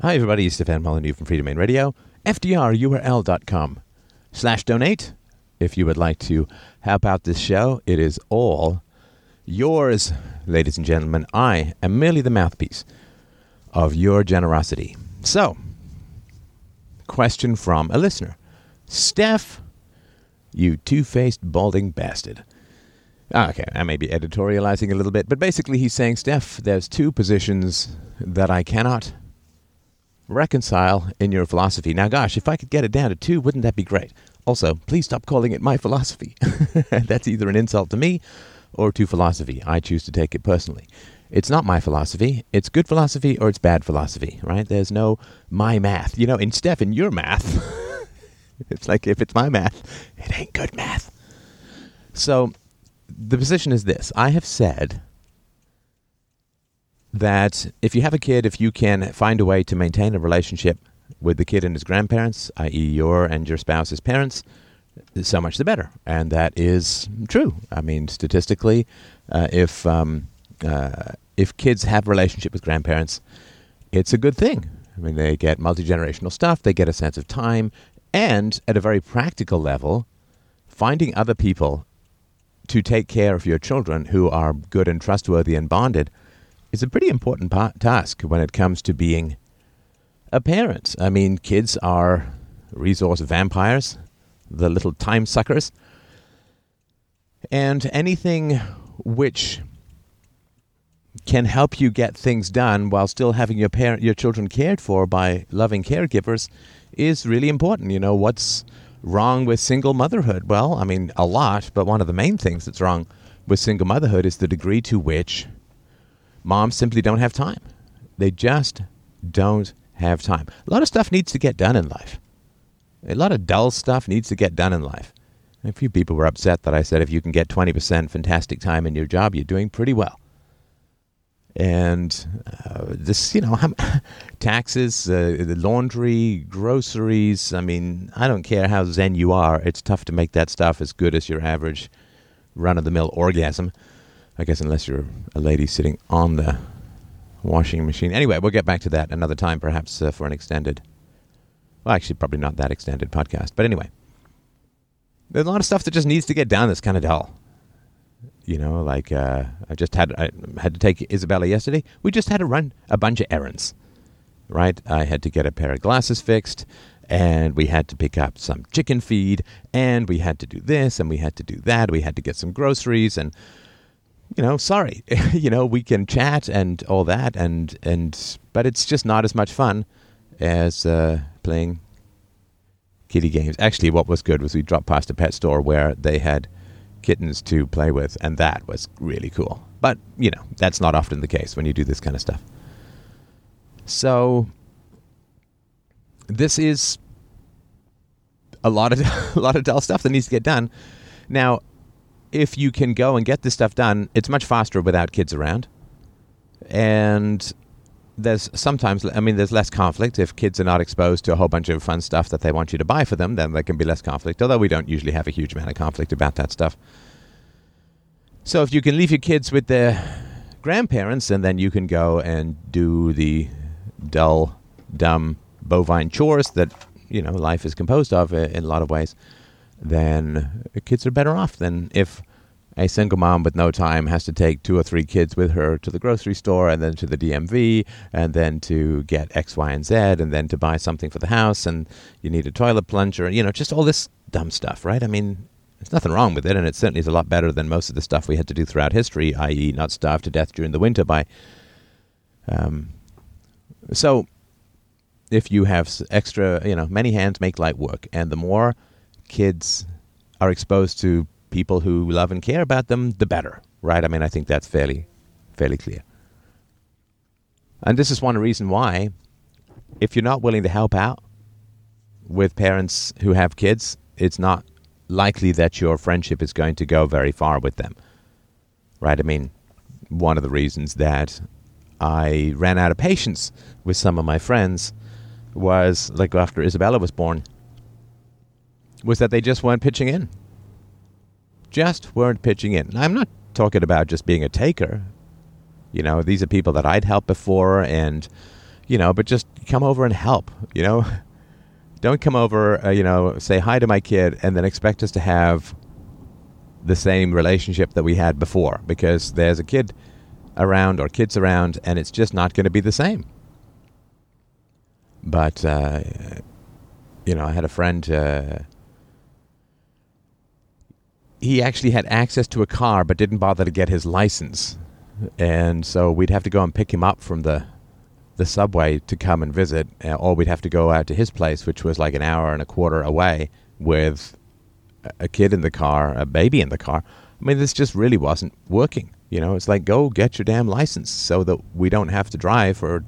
Hi, everybody. It's Stefan Molyneux from Freedomain Radio. FDRURL.com slash donate. If you would like to help out this show, it is all yours, ladies and gentlemen. I am merely the mouthpiece of your generosity. So, question from a listener Steph, you two faced balding bastard. Ah, Okay, I may be editorializing a little bit, but basically he's saying, Steph, there's two positions that I cannot reconcile in your philosophy. Now, gosh, if I could get it down to two, wouldn't that be great? Also, please stop calling it my philosophy. That's either an insult to me or to philosophy. I choose to take it personally. It's not my philosophy. It's good philosophy or it's bad philosophy, right? There's no my math. You know, in Steph, in your math, it's like if it's my math, it ain't good math. So the position is this I have said that if you have a kid, if you can find a way to maintain a relationship with the kid and his grandparents, i.e., your and your spouse's parents, so much the better. And that is true. I mean, statistically, uh, if um, uh, if kids have a relationship with grandparents, it's a good thing. I mean, they get multi generational stuff, they get a sense of time, and at a very practical level, finding other people to take care of your children who are good and trustworthy and bonded is a pretty important pa- task when it comes to being a parent. I mean, kids are resource vampires, the little time suckers. And anything which can help you get things done while still having your parent your children cared for by loving caregivers is really important. You know, what's wrong with single motherhood? Well, I mean, a lot, but one of the main things that's wrong with single motherhood is the degree to which moms simply don't have time. They just don't have time. A lot of stuff needs to get done in life. A lot of dull stuff needs to get done in life. A few people were upset that I said if you can get 20% fantastic time in your job, you're doing pretty well. And uh, this, you know, taxes, uh, laundry, groceries. I mean, I don't care how zen you are. It's tough to make that stuff as good as your average run of the mill orgasm. I guess unless you're a lady sitting on the washing machine. Anyway, we'll get back to that another time, perhaps uh, for an extended. Well, actually, probably not that extended podcast. But anyway, there's a lot of stuff that just needs to get done that's kind of dull. You know, like uh, I just had I had to take Isabella yesterday. We just had to run a bunch of errands, right? I had to get a pair of glasses fixed, and we had to pick up some chicken feed, and we had to do this, and we had to do that. We had to get some groceries, and you know, sorry, you know, we can chat and all that, and and but it's just not as much fun as uh, playing kitty games. Actually, what was good was we dropped past a pet store where they had kittens to play with, and that was really cool. But you know, that's not often the case when you do this kind of stuff. So this is a lot of a lot of dull stuff that needs to get done. Now, if you can go and get this stuff done, it's much faster without kids around. And there's sometimes, I mean, there's less conflict. If kids are not exposed to a whole bunch of fun stuff that they want you to buy for them, then there can be less conflict, although we don't usually have a huge amount of conflict about that stuff. So if you can leave your kids with their grandparents, and then you can go and do the dull, dumb, bovine chores that, you know, life is composed of in a lot of ways, then kids are better off than if a single mom with no time has to take two or three kids with her to the grocery store and then to the DMV and then to get X, Y, and Z and then to buy something for the house and you need a toilet plunger, you know, just all this dumb stuff, right? I mean, there's nothing wrong with it, and it certainly is a lot better than most of the stuff we had to do throughout history, i.e., not starve to death during the winter by. Um, so, if you have extra, you know, many hands make light work, and the more kids are exposed to people who love and care about them, the better, right? I mean, I think that's fairly, fairly clear. And this is one reason why, if you're not willing to help out with parents who have kids, it's not likely that your friendship is going to go very far with them, right? I mean, one of the reasons that I ran out of patience with some of my friends was like after Isabella was born, was that they just weren't pitching in. Just weren't pitching in. I'm not talking about just being a taker. You know, these are people that I'd helped before, and you know, but just come over and help, you know. Don't come over, uh, you know, say hi to my kid and then expect us to have the same relationship that we had before because there's a kid around or kids around and it's just not going to be the same. But, uh, you know, I had a friend. Uh, he actually had access to a car but didn't bother to get his license. And so we'd have to go and pick him up from the the subway to come and visit, uh, or we'd have to go out to his place, which was like an hour and a quarter away, with a kid in the car, a baby in the car. I mean, this just really wasn't working. You know, it's like go get your damn license so that we don't have to drive for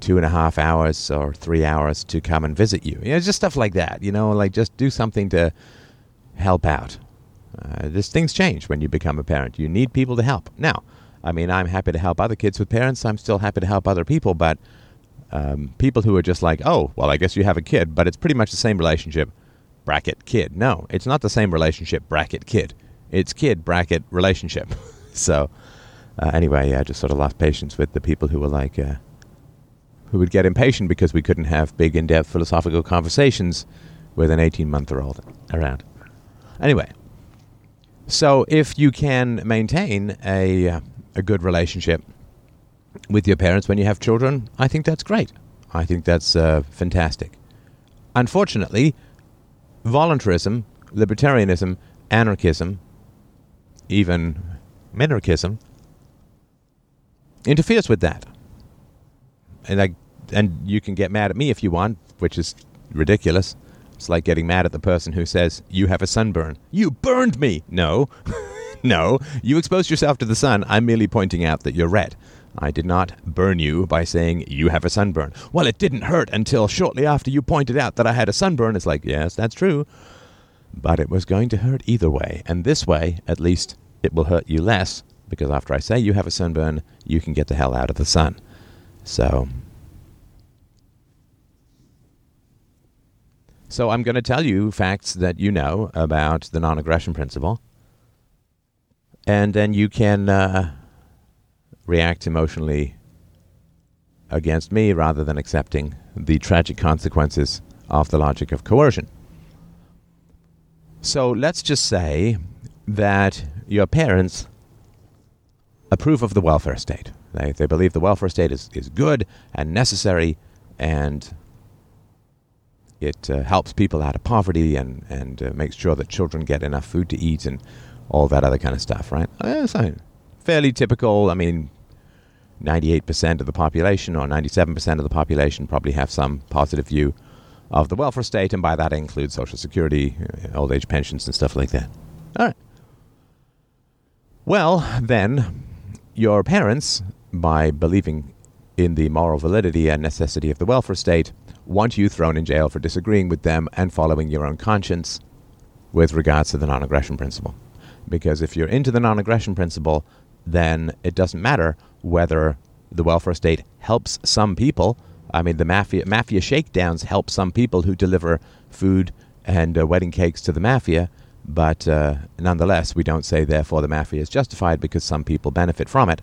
two and a half hours or three hours to come and visit you. You know, just stuff like that. You know, like just do something to help out. Uh, this things change when you become a parent. You need people to help. Now, I mean, I'm happy to help other kids with parents. I'm still happy to help other people, but um, people who are just like, oh, well, I guess you have a kid, but it's pretty much the same relationship. Bracket kid. No, it's not the same relationship. Bracket kid. It's kid bracket relationship. so, uh, anyway, yeah, I just sort of lost patience with the people who were like, uh, who would get impatient because we couldn't have big, in-depth philosophical conversations with an 18-month-old around. Anyway, so if you can maintain a a good relationship with your parents when you have children, I think that's great. I think that's uh, fantastic. Unfortunately, voluntarism, libertarianism, anarchism, even minarchism interferes with that. And I and you can get mad at me if you want, which is ridiculous. It's like getting mad at the person who says, You have a sunburn. You burned me! No. no. You exposed yourself to the sun. I'm merely pointing out that you're red. I did not burn you by saying you have a sunburn. Well, it didn't hurt until shortly after you pointed out that I had a sunburn. It's like, yes, that's true. But it was going to hurt either way. And this way, at least, it will hurt you less because after I say you have a sunburn, you can get the hell out of the sun. So, So I'm going to tell you facts that you know about the non aggression principle. And then you can uh, react emotionally against me rather than accepting the tragic consequences of the logic of coercion. So let's just say that your parents approve of the welfare state. They, they believe the welfare state is, is good and necessary and it uh, helps people out of poverty and and uh, makes sure that children get enough food to eat and all that other kind of stuff, right? Uh, so fairly typical. I mean, 98% of the population or 97% of the population probably have some positive view of the welfare state, and by that I include Social Security, uh, old age pensions, and stuff like that. All right. Well, then, your parents, by believing in the moral validity and necessity of the welfare state, want you thrown in jail for disagreeing with them and following your own conscience with regards to the non aggression principle. Because if you're into the non aggression principle, then it doesn't matter whether the welfare state helps some people. I mean, the mafia, mafia shakedowns help some people who deliver food and uh, wedding cakes to the mafia, but uh, nonetheless, we don't say, therefore, the mafia is justified because some people benefit from it.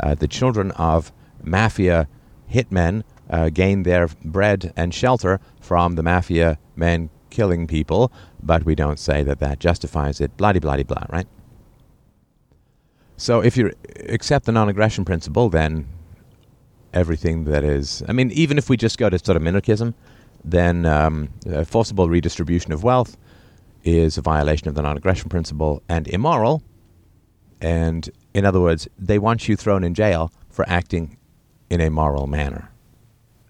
Uh, the children of mafia hitmen uh, gain their bread and shelter from the mafia men killing people, but we don't say that that justifies it. Blah, blah, blah, right? So if you accept the non aggression principle, then everything that is. I mean, even if we just go to sort of minarchism, then um, forcible redistribution of wealth is a violation of the non aggression principle and immoral. And in other words, they want you thrown in jail for acting in a moral manner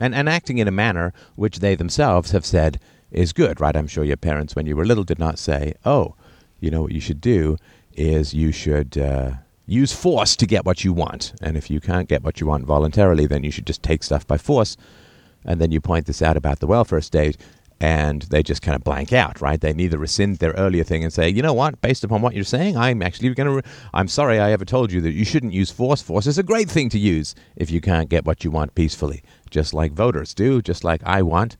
and, and acting in a manner which they themselves have said is good, right? I'm sure your parents, when you were little, did not say, oh, you know what you should do is you should uh, use force to get what you want. And if you can't get what you want voluntarily, then you should just take stuff by force. And then you point this out about the welfare state, and they just kind of blank out, right? They neither rescind their earlier thing and say, you know what, based upon what you're saying, I'm actually going to, re- I'm sorry I ever told you that you shouldn't use force. Force is a great thing to use if you can't get what you want peacefully just like voters do, just like I want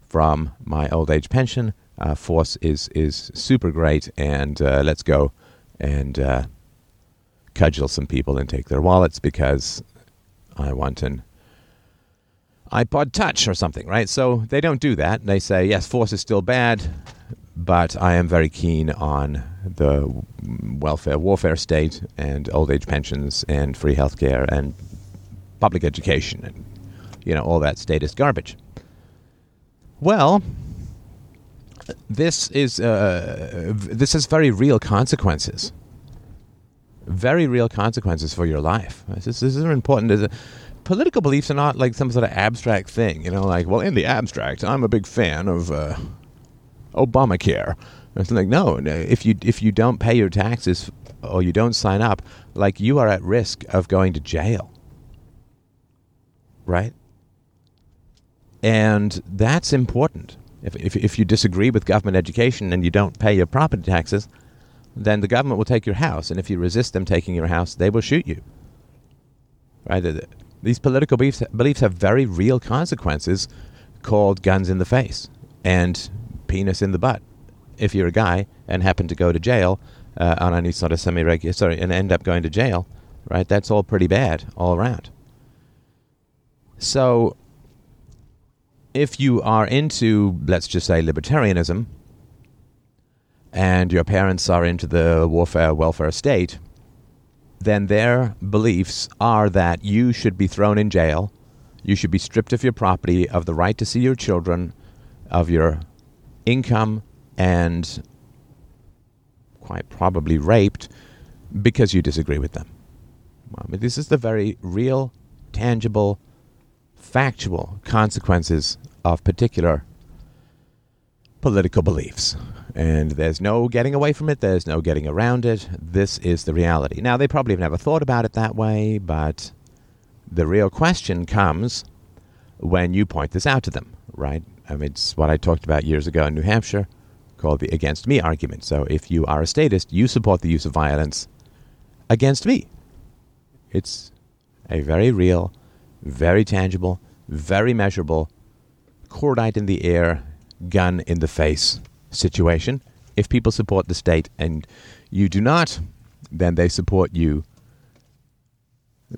from my old age pension. Uh, force is is super great, and uh, let's go and uh, cudgel some people and take their wallets because I want an iPod Touch or something, right? So they don't do that. They say, yes, force is still bad, but I am very keen on the welfare, warfare state, and old age pensions, and free healthcare and public education, and you know all that statist garbage. Well, this is uh, this has very real consequences. Very real consequences for your life. This is, this is important. Political beliefs are not like some sort of abstract thing. You know, like well, in the abstract, I'm a big fan of uh, Obamacare. It's like no, if you if you don't pay your taxes or you don't sign up, like you are at risk of going to jail. Right? And that's important. If, if, if you disagree with government education and you don't pay your property taxes, then the government will take your house. And if you resist them taking your house, they will shoot you. Right? These political beliefs, beliefs have very real consequences called guns in the face and penis in the butt. If you're a guy and happen to go to jail uh, on any sort of semi-regular, sorry, and end up going to jail, right? That's all pretty bad all around. So if you are into, let's just say, libertarianism, and your parents are into the warfare welfare state, then their beliefs are that you should be thrown in jail, you should be stripped of your property, of the right to see your children, of your income, and quite probably raped because you disagree with them. I mean, this is the very real, tangible factual consequences of particular political beliefs. And there's no getting away from it, there's no getting around it. This is the reality. Now, they probably have never thought about it that way, but the real question comes when you point this out to them, right? I mean, it's what I talked about years ago in New Hampshire called the against me argument. So if you are a statist, you support the use of violence against me. It's a very real very tangible, very measurable, cordite in the air, gun in the face situation. If people support the state and you do not, then they support you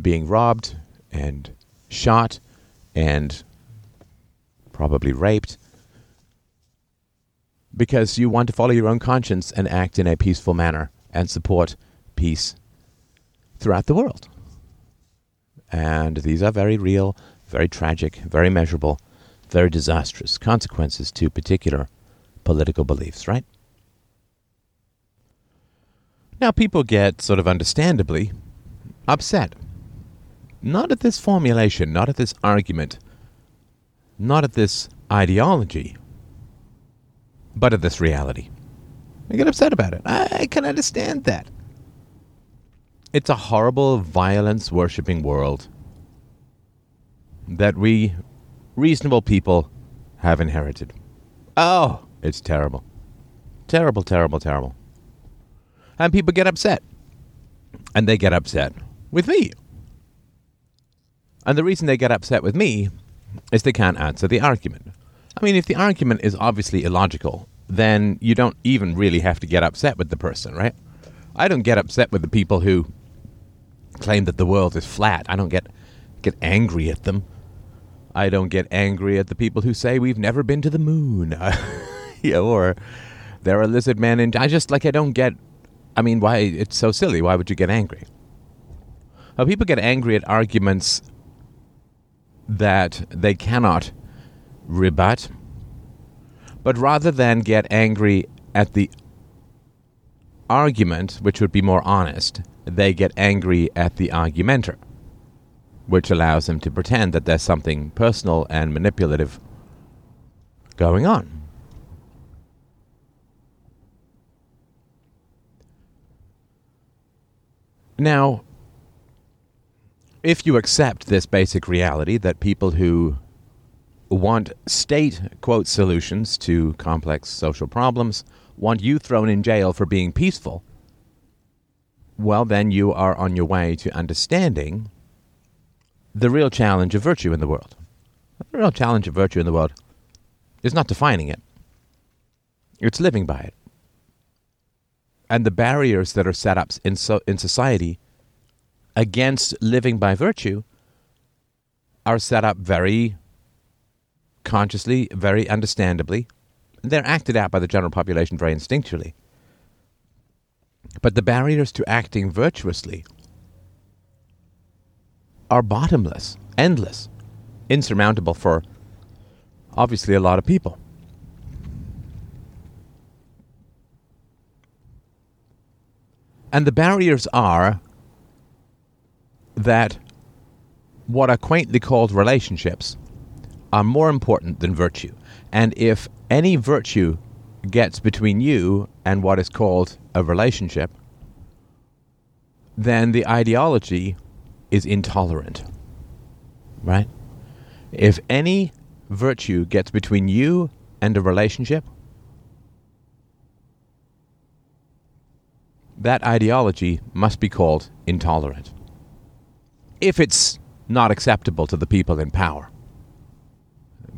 being robbed and shot and probably raped because you want to follow your own conscience and act in a peaceful manner and support peace throughout the world. And these are very real, very tragic, very measurable, very disastrous consequences to particular political beliefs, right? Now, people get sort of understandably upset. Not at this formulation, not at this argument, not at this ideology, but at this reality. They get upset about it. I can understand that. It's a horrible, violence worshipping world that we reasonable people have inherited. Oh, it's terrible. Terrible, terrible, terrible. And people get upset. And they get upset with me. And the reason they get upset with me is they can't answer the argument. I mean, if the argument is obviously illogical, then you don't even really have to get upset with the person, right? I don't get upset with the people who claim that the world is flat. I don't get get angry at them. I don't get angry at the people who say we've never been to the moon. yeah, or there are lizard men and I just like I don't get I mean why it's so silly. Why would you get angry? Well, people get angry at arguments that they cannot rebut, but rather than get angry at the argument, which would be more honest, they get angry at the argumenter, which allows them to pretend that there's something personal and manipulative going on. Now, if you accept this basic reality that people who want state, quote, solutions to complex social problems want you thrown in jail for being peaceful, well, then you are on your way to understanding the real challenge of virtue in the world. The real challenge of virtue in the world is not defining it, it's living by it. And the barriers that are set up in, so, in society against living by virtue are set up very consciously, very understandably. They're acted out by the general population very instinctually. But the barriers to acting virtuously are bottomless, endless, insurmountable for obviously a lot of people. And the barriers are that what are quaintly called relationships are more important than virtue. And if any virtue gets between you and what is called a relationship, then the ideology is intolerant. Right? If any virtue gets between you and a relationship, that ideology must be called intolerant. If it's not acceptable to the people in power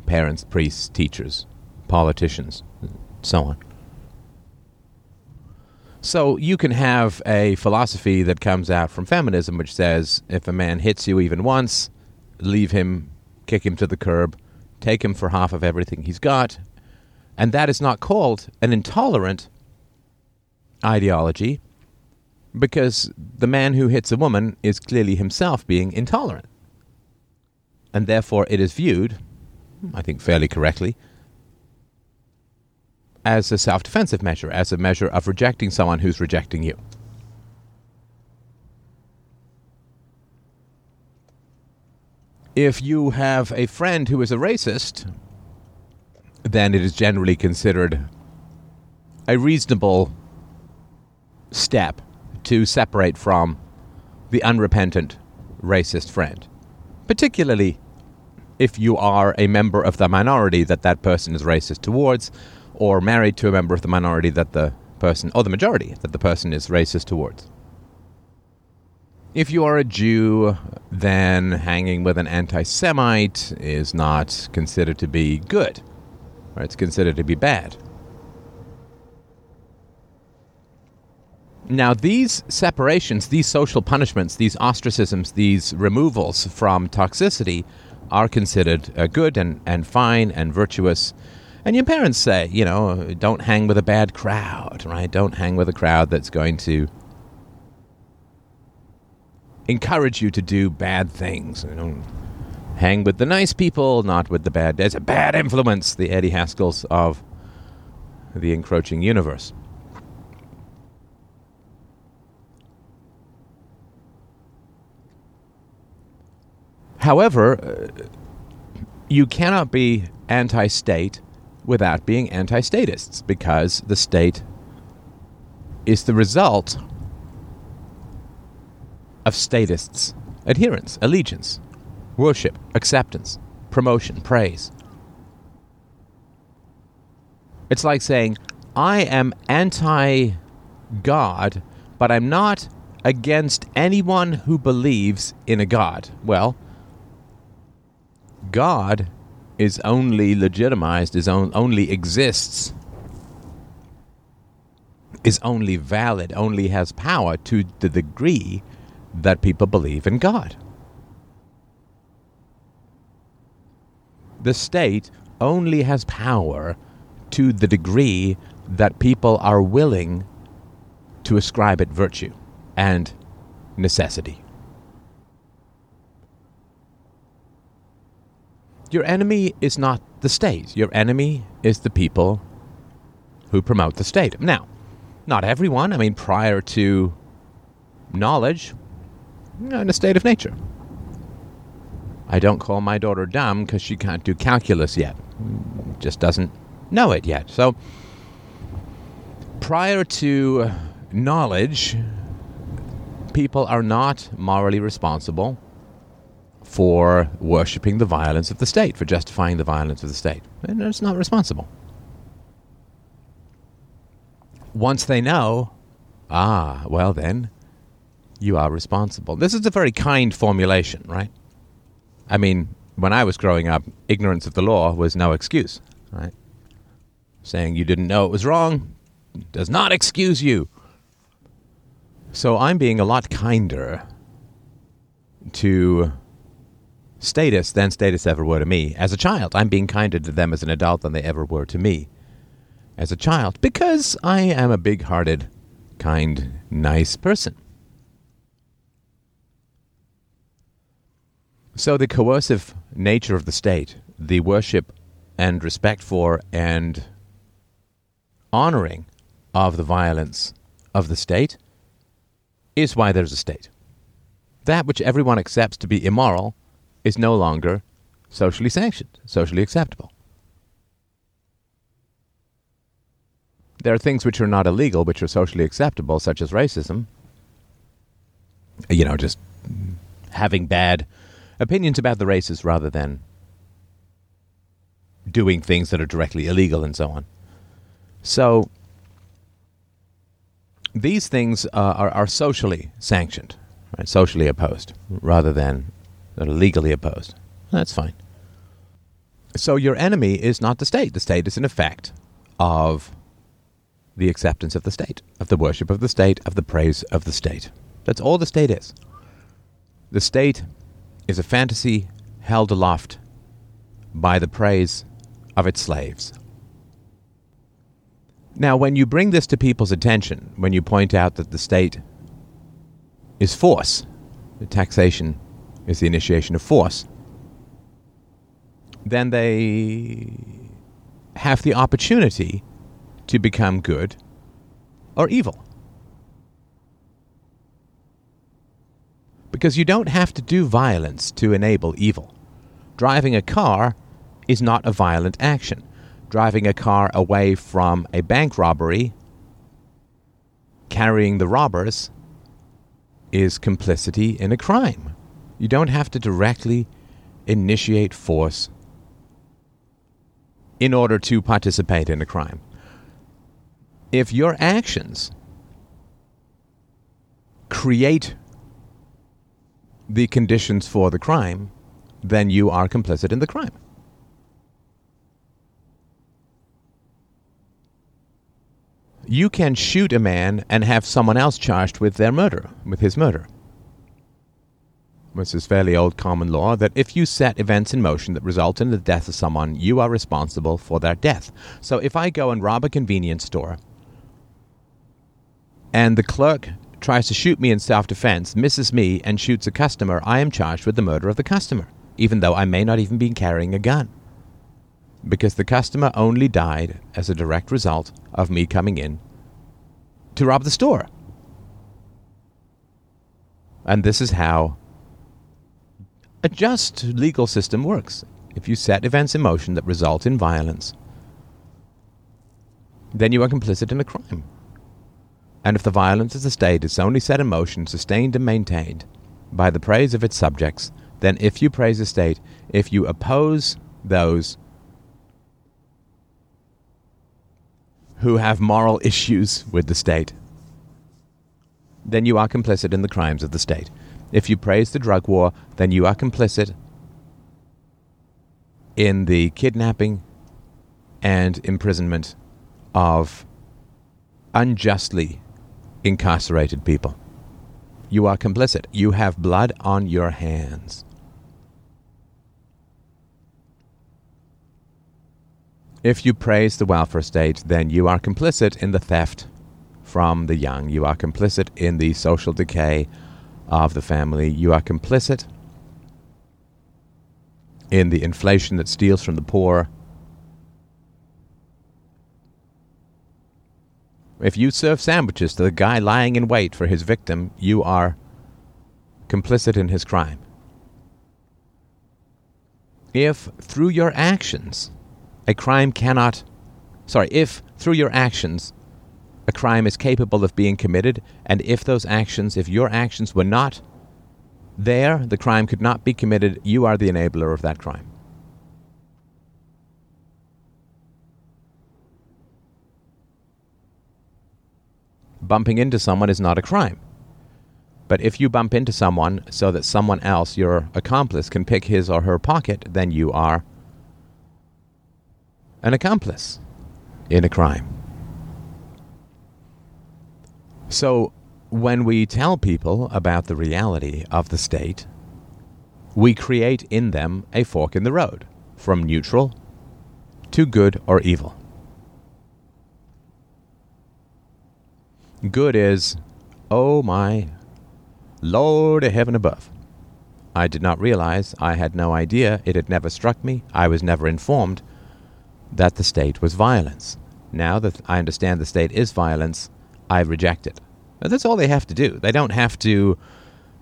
parents, priests, teachers, politicians, so on. So you can have a philosophy that comes out from feminism which says if a man hits you even once, leave him, kick him to the curb, take him for half of everything he's got. And that is not called an intolerant ideology because the man who hits a woman is clearly himself being intolerant. And therefore it is viewed, I think fairly correctly, as a self defensive measure, as a measure of rejecting someone who's rejecting you. If you have a friend who is a racist, then it is generally considered a reasonable step to separate from the unrepentant racist friend, particularly if you are a member of the minority that that person is racist towards, or married to a member of the minority that the person, or the majority that the person is racist towards. If you are a Jew, then hanging with an anti Semite is not considered to be good, or it's considered to be bad. Now, these separations, these social punishments, these ostracisms, these removals from toxicity are considered uh, good and, and fine and virtuous. And your parents say, you know, don't hang with a bad crowd, right? Don't hang with a crowd that's going to encourage you to do bad things. You know, hang with the nice people, not with the bad. There's a bad influence, the Eddie Haskells of the encroaching universe. However, uh, you cannot be anti state without being anti statists because the state is the result of statists' adherence, allegiance, worship, acceptance, promotion, praise. It's like saying, I am anti God, but I'm not against anyone who believes in a God. Well, God is only legitimized, is on, only exists, is only valid, only has power to the degree that people believe in God. The state only has power to the degree that people are willing to ascribe it virtue and necessity. Your enemy is not the state. Your enemy is the people who promote the state. Now, not everyone. I mean, prior to knowledge, in a state of nature. I don't call my daughter dumb because she can't do calculus yet. Just doesn't know it yet. So, prior to knowledge, people are not morally responsible for worshipping the violence of the state, for justifying the violence of the state. And it's not responsible. Once they know, ah, well then, you are responsible. This is a very kind formulation, right? I mean, when I was growing up, ignorance of the law was no excuse, right? Saying you didn't know it was wrong does not excuse you. So I'm being a lot kinder to statists than statists ever were to me as a child. I'm being kinder to them as an adult than they ever were to me as a child because I am a big hearted, kind, nice person. So, the coercive nature of the state, the worship and respect for and honoring of the violence of the state, is why there's a state. That which everyone accepts to be immoral is no longer socially sanctioned, socially acceptable. There are things which are not illegal, which are socially acceptable, such as racism. You know, just having bad opinions about the races rather than doing things that are directly illegal and so on. So these things uh, are, are socially sanctioned, right? socially opposed, rather than legally opposed. That's fine. So your enemy is not the state. The state is an effect of the acceptance of the state, of the worship of the state, of the praise of the state. That's all the state is. The state is a fantasy held aloft by the praise of its slaves. Now, when you bring this to people's attention, when you point out that the state is force, the taxation is the initiation of force, then they have the opportunity to become good or evil. Because you don't have to do violence to enable evil. Driving a car is not a violent action. Driving a car away from a bank robbery, carrying the robbers, is complicity in a crime. You don't have to directly initiate force in order to participate in a crime. If your actions create the conditions for the crime, then you are complicit in the crime. You can shoot a man and have someone else charged with their murder, with his murder. This is fairly old common law that if you set events in motion that result in the death of someone, you are responsible for their death. So if I go and rob a convenience store and the clerk tries to shoot me in self defense, misses me, and shoots a customer, I am charged with the murder of the customer, even though I may not even be carrying a gun. Because the customer only died as a direct result of me coming in to rob the store. And this is how a just legal system works. If you set events in motion that result in violence, then you are complicit in a crime. And if the violence of the state is only set in motion, sustained and maintained by the praise of its subjects, then if you praise the state, if you oppose those who have moral issues with the state, then you are complicit in the crimes of the state. If you praise the drug war, then you are complicit in the kidnapping and imprisonment of unjustly incarcerated people. You are complicit. You have blood on your hands. If you praise the welfare state, then you are complicit in the theft from the young. You are complicit in the social decay of the family. You are complicit in the inflation that steals from the poor. If you serve sandwiches to the guy lying in wait for his victim, you are complicit in his crime. If through your actions a crime cannot, sorry, if through your actions a crime is capable of being committed, and if those actions, if your actions were not there, the crime could not be committed, you are the enabler of that crime. bumping into someone is not a crime. But if you bump into someone so that someone else, your accomplice, can pick his or her pocket, then you are an accomplice in a crime. So when we tell people about the reality of the state, we create in them a fork in the road from neutral to good or evil. Good is, oh my Lord of heaven above. I did not realize, I had no idea, it had never struck me, I was never informed that the state was violence. Now that I understand the state is violence, I reject it. But that's all they have to do. They don't have to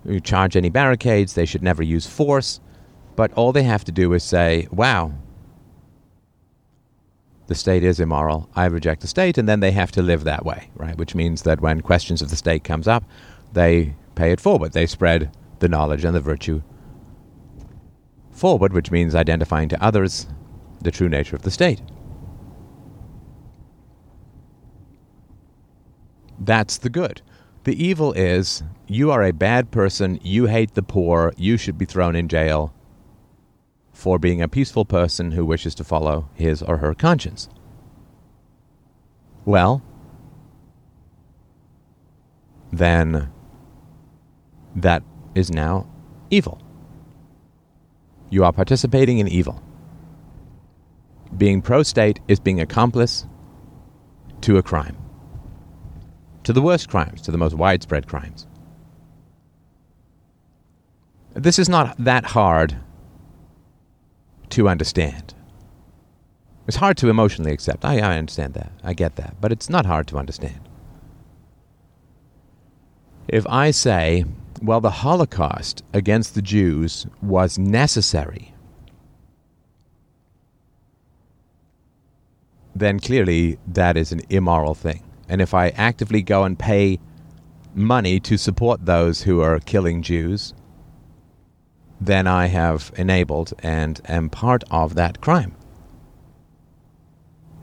uh, charge any barricades, they should never use force, but all they have to do is say, wow, the state is immoral, I reject the state, and then they have to live that way, right? Which means that when questions of the state comes up, they pay it forward. They spread the knowledge and the virtue forward, which means identifying to others the true nature of the state. That's the good. The evil is you are a bad person, you hate the poor, you should be thrown in jail for being a peaceful person who wishes to follow his or her conscience. Well, then that is now evil. You are participating in evil. Being pro state is being accomplice to a crime, to the worst crimes, to the most widespread crimes. This is not that hard to understand. It's hard to emotionally accept. I, I understand that. I get that. But it's not hard to understand. If I say well, the Holocaust against the Jews was necessary, then clearly that is an immoral thing. And if I actively go and pay money to support those who are killing Jews, then I have enabled and am part of that crime.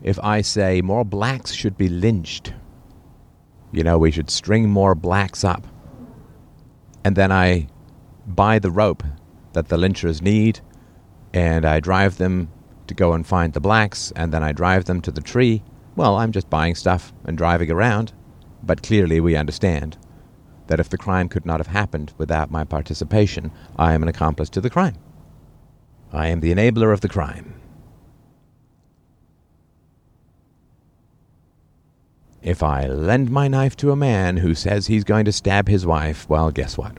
If I say more blacks should be lynched, you know, we should string more blacks up, and then I buy the rope that the lynchers need, and I drive them to go and find the blacks, and then I drive them to the tree. Well, I'm just buying stuff and driving around, but clearly we understand that if the crime could not have happened without my participation, I am an accomplice to the crime. I am the enabler of the crime. If I lend my knife to a man who says he's going to stab his wife, well, guess what?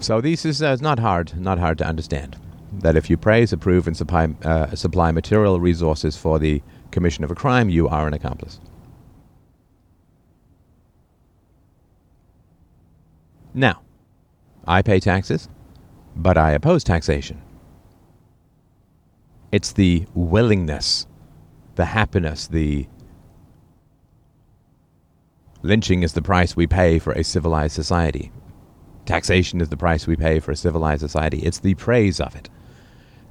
So this is uh, not hard, not hard to understand. That if you praise, approve, and supply, uh, supply material resources for the commission of a crime, you are an accomplice. Now, I pay taxes, but I oppose taxation. It's the willingness, the happiness, the lynching is the price we pay for a civilized society. Taxation is the price we pay for a civilized society. It's the praise of it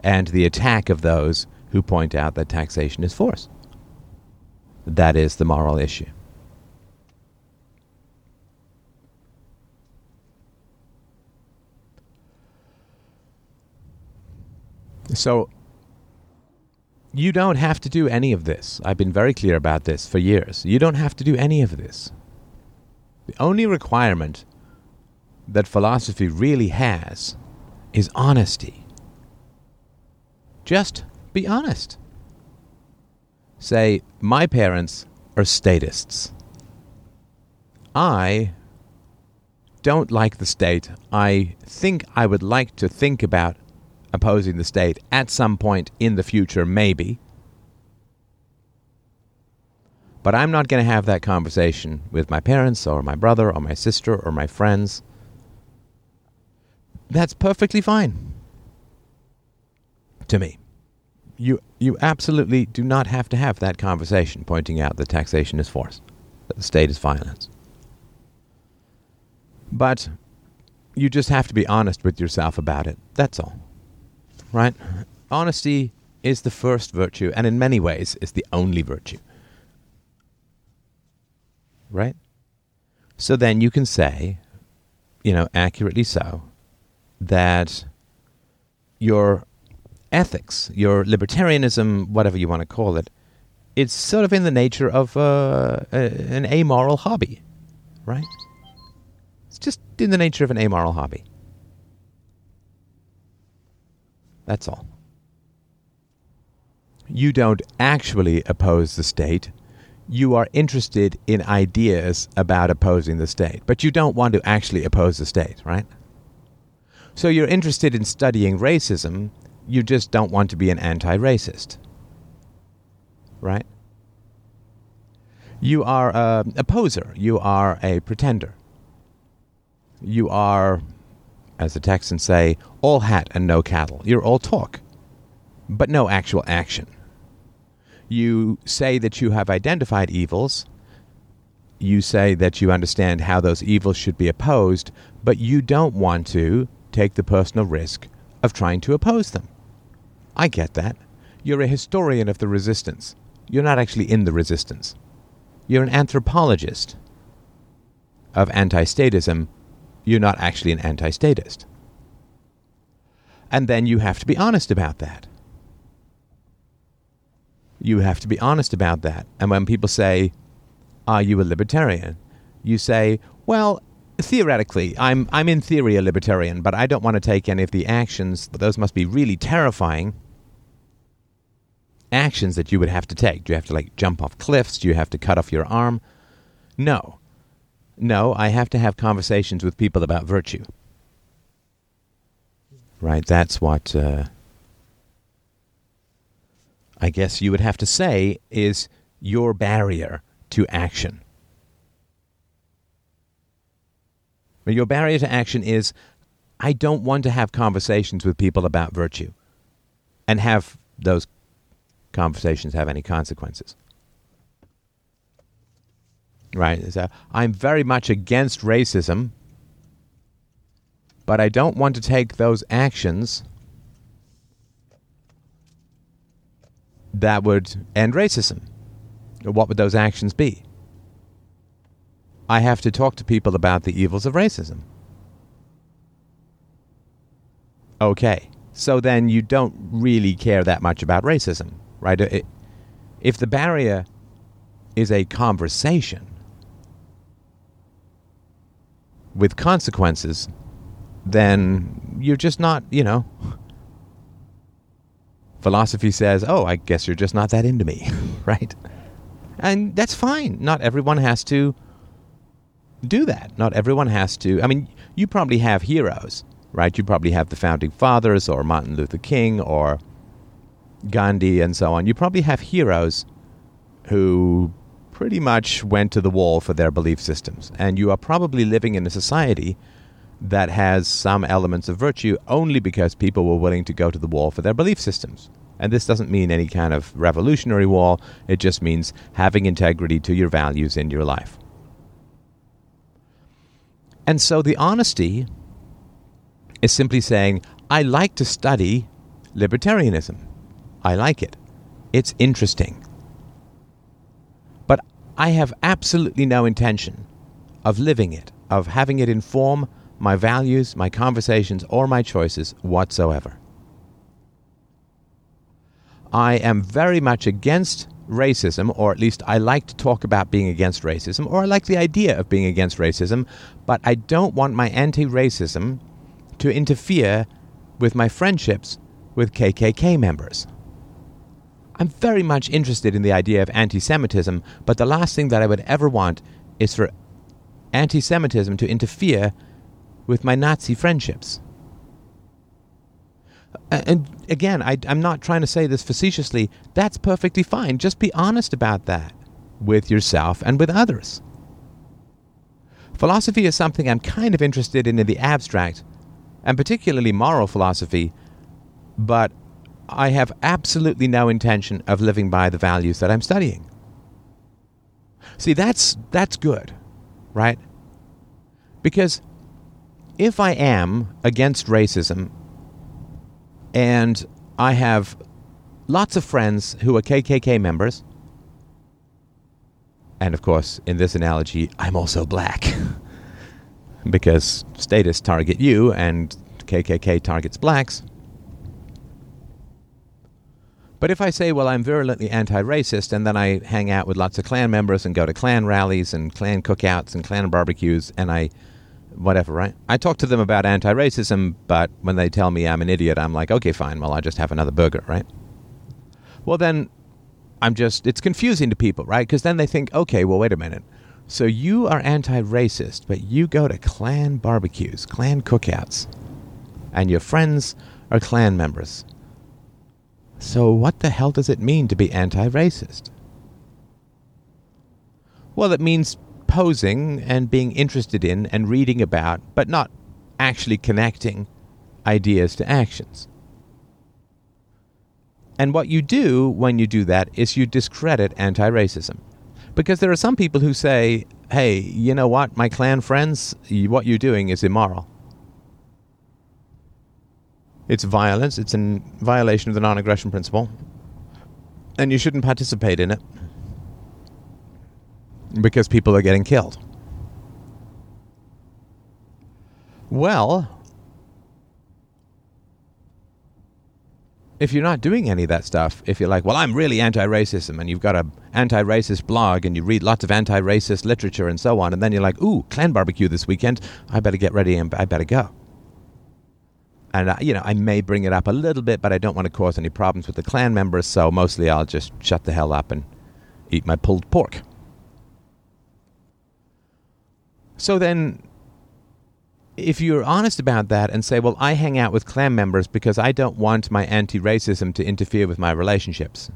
and the attack of those who point out that taxation is force. That is the moral issue. So you don't have to do any of this. I've been very clear about this for years. You don't have to do any of this. The only requirement that philosophy really has is honesty. Just be honest. Say, my parents are statists. I don't like the state. I think I would like to think about opposing the state at some point in the future, maybe. But I'm not going to have that conversation with my parents or my brother or my sister or my friends. That's perfectly fine to me. You, you absolutely do not have to have that conversation pointing out that taxation is force, that the state is violence. But you just have to be honest with yourself about it. That's all right? Honesty is the first virtue, and in many ways is the only virtue. Right? So then you can say, you know, accurately so, that your ethics, your libertarianism, whatever you want to call it, it's sort of in the nature of uh, a, an amoral hobby, right? It's just in the nature of an amoral hobby. That's all. You don't actually oppose the state. You are interested in ideas about opposing the state, but you don't want to actually oppose the state, right? So you're interested in studying racism, you just don't want to be an anti racist, right? You are a, poser, you are a pretender. You are as the Texans say, all hat and no cattle. You're all talk, but no actual action. You say that you have identified evils. You say that you understand how those evils should be opposed, but you don't want to take the personal risk of trying to oppose them. I get that. You're a historian of the resistance. You're not actually in the resistance. You're an anthropologist of anti statism you're not actually an anti statist. And then you have to be honest about that. You have to be honest about that. And when people say, Are you a libertarian? you say, Well, theoretically, I'm, I'm in theory a libertarian, but I don't want to take any of the actions. Those must be really terrifying actions that you would have to take. Do you have to, like, jump off cliffs? Do you have to cut off your arm? No. No, I have to have conversations with people about virtue. Right? That's what uh, I guess you would have to say is your barrier to action. Your barrier to action is I don't want to have conversations with people about virtue and have those conversations have any consequences right? So I'm very much against racism, but I don't want to take those actions that would end racism. What would those actions be? I have to talk to people about the evils of racism. Okay, so then you don't really care that much about racism, right? if the barrier is a conversation, with consequences, then you're just not, you know. Philosophy says, oh, I guess you're just not that into me, right? And that's fine. Not everyone has to do that. Not everyone has to. I mean, you probably have heroes, right? You probably have the founding fathers or Martin Luther King or Gandhi and so on. You probably have heroes who pretty much went to the wall for their belief systems. And you are probably living in a society that has some elements of virtue only because people were willing to go to the wall for their belief systems. And this doesn't mean any kind of revolutionary wall, it just means having integrity to your values in your life. And so the honesty is simply saying, I like to study libertarianism. I like it. It's interesting. But I have absolutely no intention of living it, of having it inform my values, my conversations, or my choices whatsoever. I am very much against racism, or at least I like to talk about being against racism, or I like the idea of being against racism, but I don't want my anti racism to interfere with my friendships with KKK members. I'm very much interested in the idea of anti Semitism, but the last thing that I would ever want is for anti Semitism to interfere with my Nazi friendships. And again, I, am not trying to say this facetiously. That's perfectly fine. Just be honest about that with yourself and with others. Philosophy is something I'm kind of interested in in the abstract, and particularly moral philosophy, but I have absolutely no intention of living by the values that I'm studying. See, that's that's good, right? Because if I am against racism and I have lots of friends who are KKK members, and of course, in this analogy, I'm also black. because statists target you and KKK targets blacks. But if I say, well, I'm virulently anti racist, and then I hang out with lots of Klan members and go to Klan rallies and Klan cookouts and Klan barbecues, and I whatever, right? I talk to them about anti racism, but when they tell me I'm an idiot, I'm like, okay, fine, well, I'll just have another burger, right? Well, then I'm just, it's confusing to people, right? Because then they think, okay, well, wait a minute. So you are anti racist, but you go to Klan barbecues, Klan cookouts, and your friends are Klan members. So what the hell does it mean to be anti racist? Well, it means posing and being interested in and reading about, but not actually connecting ideas to actions. And what you do when you do that is you discredit anti racism. Because there are some people who say, hey, you know what, my Klan friends, what you're doing is immoral. It's violence, it's in violation of the non aggression principle, and you shouldn't participate in it because people are getting killed. Well, if you're not doing any of that stuff, if you're like, well, I'm really anti-racism, and you've got a anti-racist blog, and you read lots of anti-racist literature and so on, and then you're like, ooh, Klan barbecue this weekend, I better get ready and I better go. And uh, you know, I may bring it up a little bit, but I don't want to cause any problems with the Klan members, so mostly I'll just shut the hell up and eat my pulled pork. So then if you're honest about that and say, well, I hang out with Klan members because I don't want my anti racism to interfere with my relationships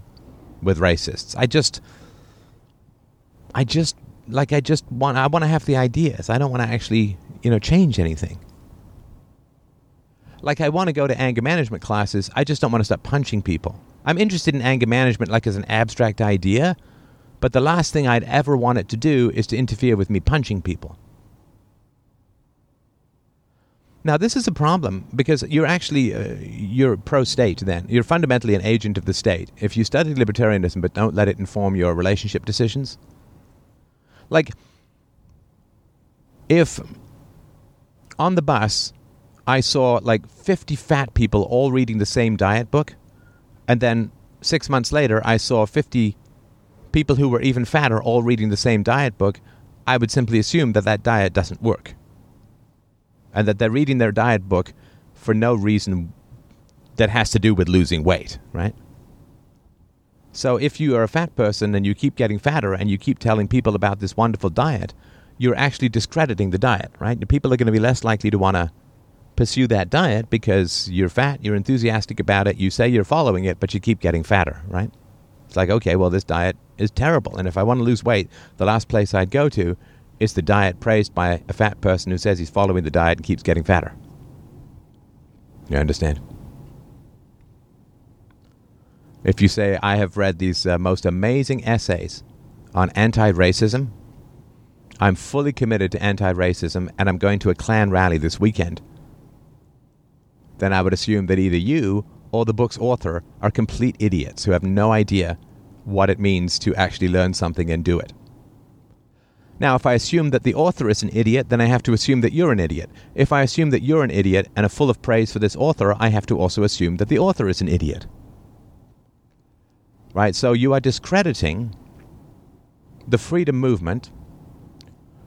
with racists. I just, I just, like, I just want, I want to have the ideas. I don't want to actually, you know, change anything. Like, I want to go to anger management classes. I just don't want to start punching people. I'm interested in anger management, like, as an abstract idea, but the last thing I'd ever want it to do is to interfere with me punching people. Now, this is a problem because you're actually uh, you're pro-state. Then you're fundamentally an agent of the state. If you study libertarianism but don't let it inform your relationship decisions, like if on the bus I saw like 50 fat people all reading the same diet book, and then six months later I saw 50 people who were even fatter all reading the same diet book, I would simply assume that that diet doesn't work and that they're reading their diet book for no reason that has to do with losing weight, right? So if you are a fat person and you keep getting fatter and you keep telling people about this wonderful diet, you're actually discrediting the diet, right? People are going to be less likely to want to pursue that diet because you're fat, you're enthusiastic about it, you say you're following it, but you keep getting fatter, right? It's like, okay, well, this diet is terrible. And if I want to lose weight, the last place I'd go to is the diet praised by a fat person who says he's following the diet and keeps getting fatter. You understand? If you say, I have read these uh, most amazing essays on anti racism, I'm fully committed to anti racism, and I'm going to a Klan rally this weekend, then I would assume that either you or the book's author are complete idiots who have no idea what it means to actually learn something and do it. Now, if I assume that the author is an idiot, then I have to assume that you're an idiot. If I assume that you're an idiot and are full of praise for this author, I have to also assume that the author is an idiot. Right? So you are discrediting the freedom movement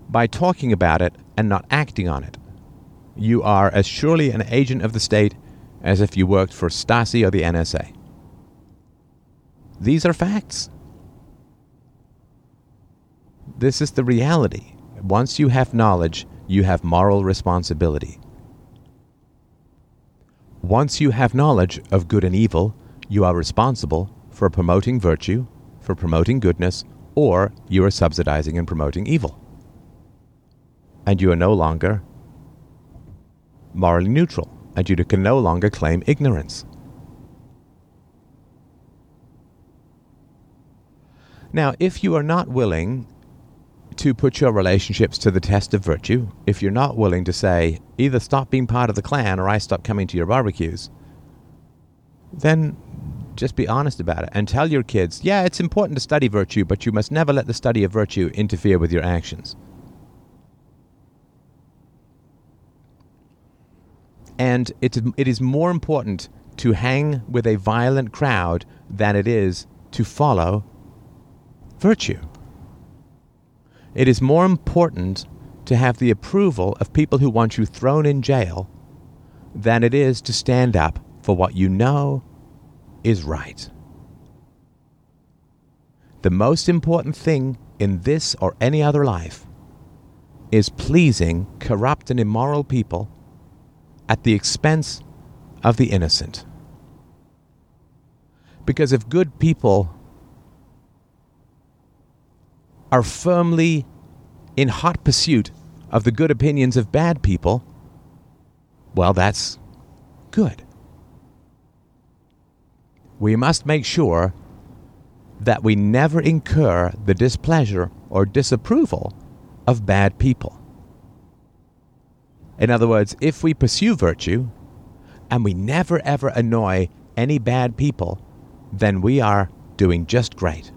by talking about it and not acting on it. You are as surely an agent of the state as if you worked for Stasi or the NSA. These are facts. This is the reality. Once you have knowledge, you have moral responsibility. Once you have knowledge of good and evil, you are responsible for promoting virtue, for promoting goodness, or you are subsidizing and promoting evil. And you are no longer morally neutral, and you can no longer claim ignorance. Now, if you are not willing to put your relationships to the test of virtue if you're not willing to say, either stop being part of the Klan or I stop coming to your barbecues. Then just be honest about it and tell your kids, yeah, it's important to study virtue, but you must never let the study of virtue interfere with your actions. And it, it is more important to hang with a violent crowd than it is to follow virtue. It is more important to have the approval of people who want you thrown in jail than it is to stand up for what you know is right. The most important thing in this or any other life is pleasing corrupt and immoral people at the expense of the innocent. Because if good people are firmly in hot pursuit of the good opinions of bad people, well, that's good. We must make sure that we never incur the displeasure or disapproval of bad people. In other words, if we pursue virtue and we never ever annoy any bad people, then we are doing just great.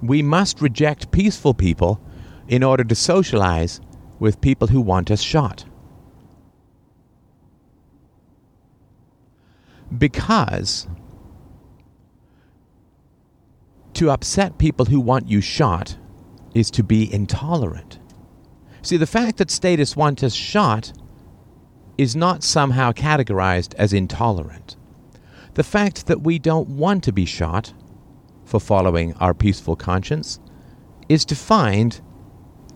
We must reject peaceful people in order to socialize with people who want us shot. Because to upset people who want you shot is to be intolerant. See, the fact that statists want us shot is not somehow categorized as intolerant. The fact that we don't want to be shot for following our peaceful conscience is defined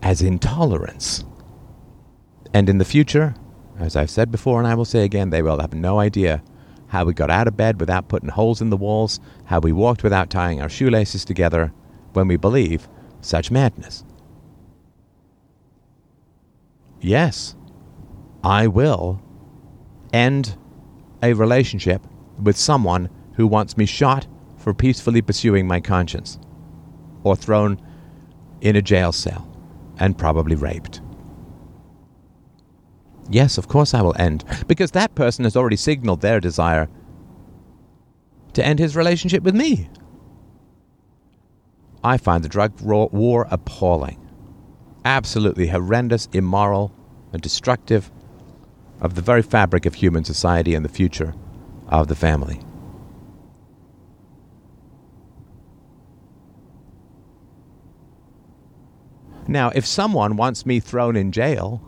as intolerance. And in the future, as I've said before and I will say again, they will have no idea how we got out of bed without putting holes in the walls, how we walked without tying our shoelaces together when we believe such madness. Yes, I will end a relationship with someone who wants me shot for peacefully pursuing my conscience, or thrown in a jail cell and probably raped. Yes, of course I will end, because that person has already signaled their desire to end his relationship with me. I find the drug war appalling, absolutely horrendous, immoral, and destructive of the very fabric of human society and the future of the family. Now, if someone wants me thrown in jail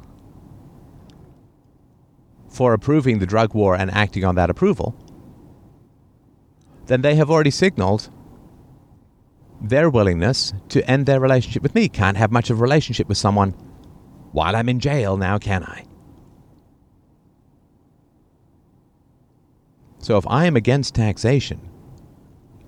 for approving the drug war and acting on that approval, then they have already signaled their willingness to end their relationship with me. Can't have much of a relationship with someone while I'm in jail now, can I? So if I am against taxation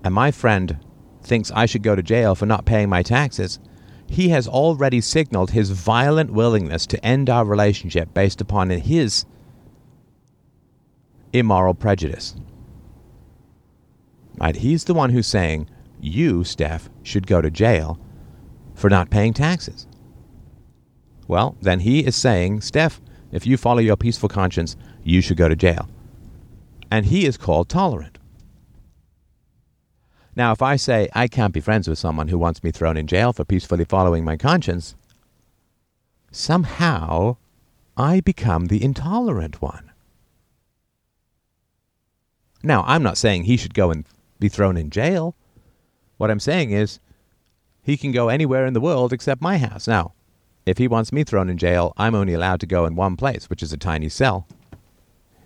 and my friend thinks I should go to jail for not paying my taxes, he has already signaled his violent willingness to end our relationship based upon his immoral prejudice. Right? He's the one who's saying, you, Steph, should go to jail for not paying taxes. Well, then he is saying, Steph, if you follow your peaceful conscience, you should go to jail. And he is called tolerant. Now, if I say I can't be friends with someone who wants me thrown in jail for peacefully following my conscience, somehow I become the intolerant one. Now, I'm not saying he should go and be thrown in jail. What I'm saying is he can go anywhere in the world except my house. Now, if he wants me thrown in jail, I'm only allowed to go in one place, which is a tiny cell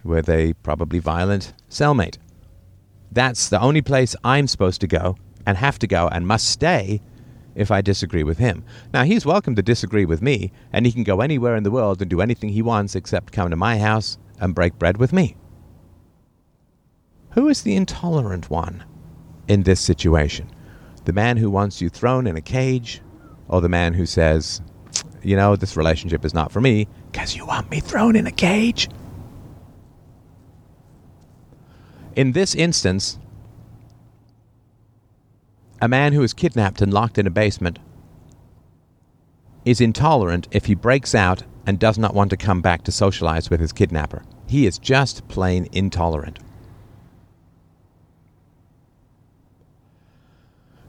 with a probably violent cellmate. That's the only place I'm supposed to go and have to go and must stay if I disagree with him. Now, he's welcome to disagree with me, and he can go anywhere in the world and do anything he wants except come to my house and break bread with me. Who is the intolerant one in this situation? The man who wants you thrown in a cage, or the man who says, you know, this relationship is not for me because you want me thrown in a cage? In this instance, a man who is kidnapped and locked in a basement is intolerant if he breaks out and does not want to come back to socialize with his kidnapper. He is just plain intolerant.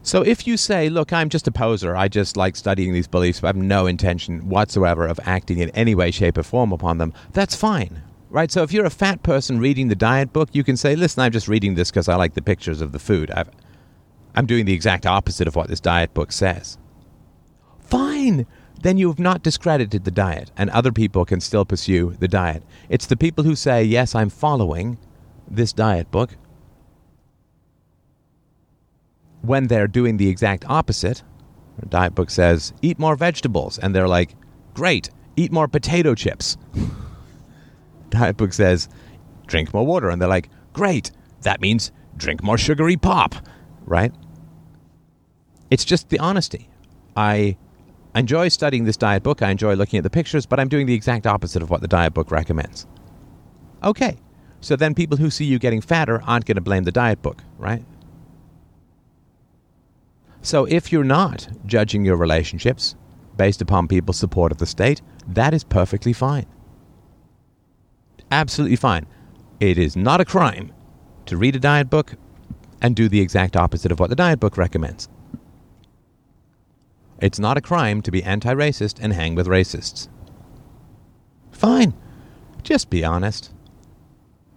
So if you say, look, I'm just a poser, I just like studying these beliefs, but I have no intention whatsoever of acting in any way, shape, or form upon them, that's fine. Right? So if you're a fat person reading the diet book, you can say, listen, I'm just reading this because I like the pictures of the food. i am doing the exact opposite of what this diet book says. fine. Then you have not discredited the diet, and other people can still pursue the diet. It's the people who say, Yes, I'm following this diet book, when they're doing the exact opposite. The diet book says, Eat more vegetables. And they're like, Great, eat more potato chips. diet book says, Drink more water. And they're like, Great, that means drink more sugary pop, right? It's just the honesty. I enjoy studying this diet book. I enjoy looking at the pictures, but I'm doing the exact opposite of what the diet book recommends. Okay, so then people who see you getting fatter aren't going to blame the diet book, right? So if you're not judging your relationships based upon people's support of the state, that is perfectly fine. Absolutely fine. It is not a crime to read a diet book and do the exact opposite of what the diet book recommends. It's not a crime to be anti racist and hang with racists. Fine. Just be honest.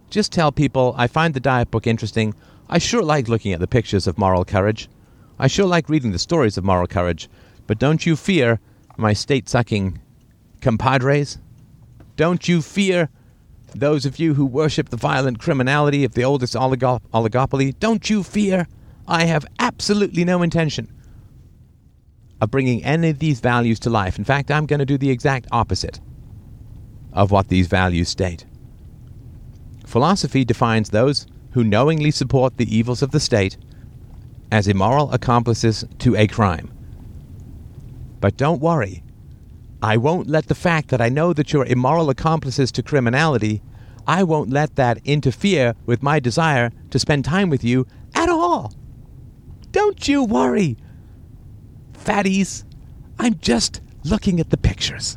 Just tell people I find the diet book interesting. I sure like looking at the pictures of moral courage. I sure like reading the stories of moral courage. But don't you fear my state sucking compadres? Don't you fear those of you who worship the violent criminality of the oldest oligop- oligopoly? Don't you fear? I have absolutely no intention of bringing any of these values to life. In fact, I'm going to do the exact opposite of what these values state. Philosophy defines those who knowingly support the evils of the state as immoral accomplices to a crime. But don't worry, I won't let the fact that I know that you're immoral accomplices to criminality, I won't let that interfere with my desire to spend time with you at all. Don't you worry fatties. I'm just looking at the pictures.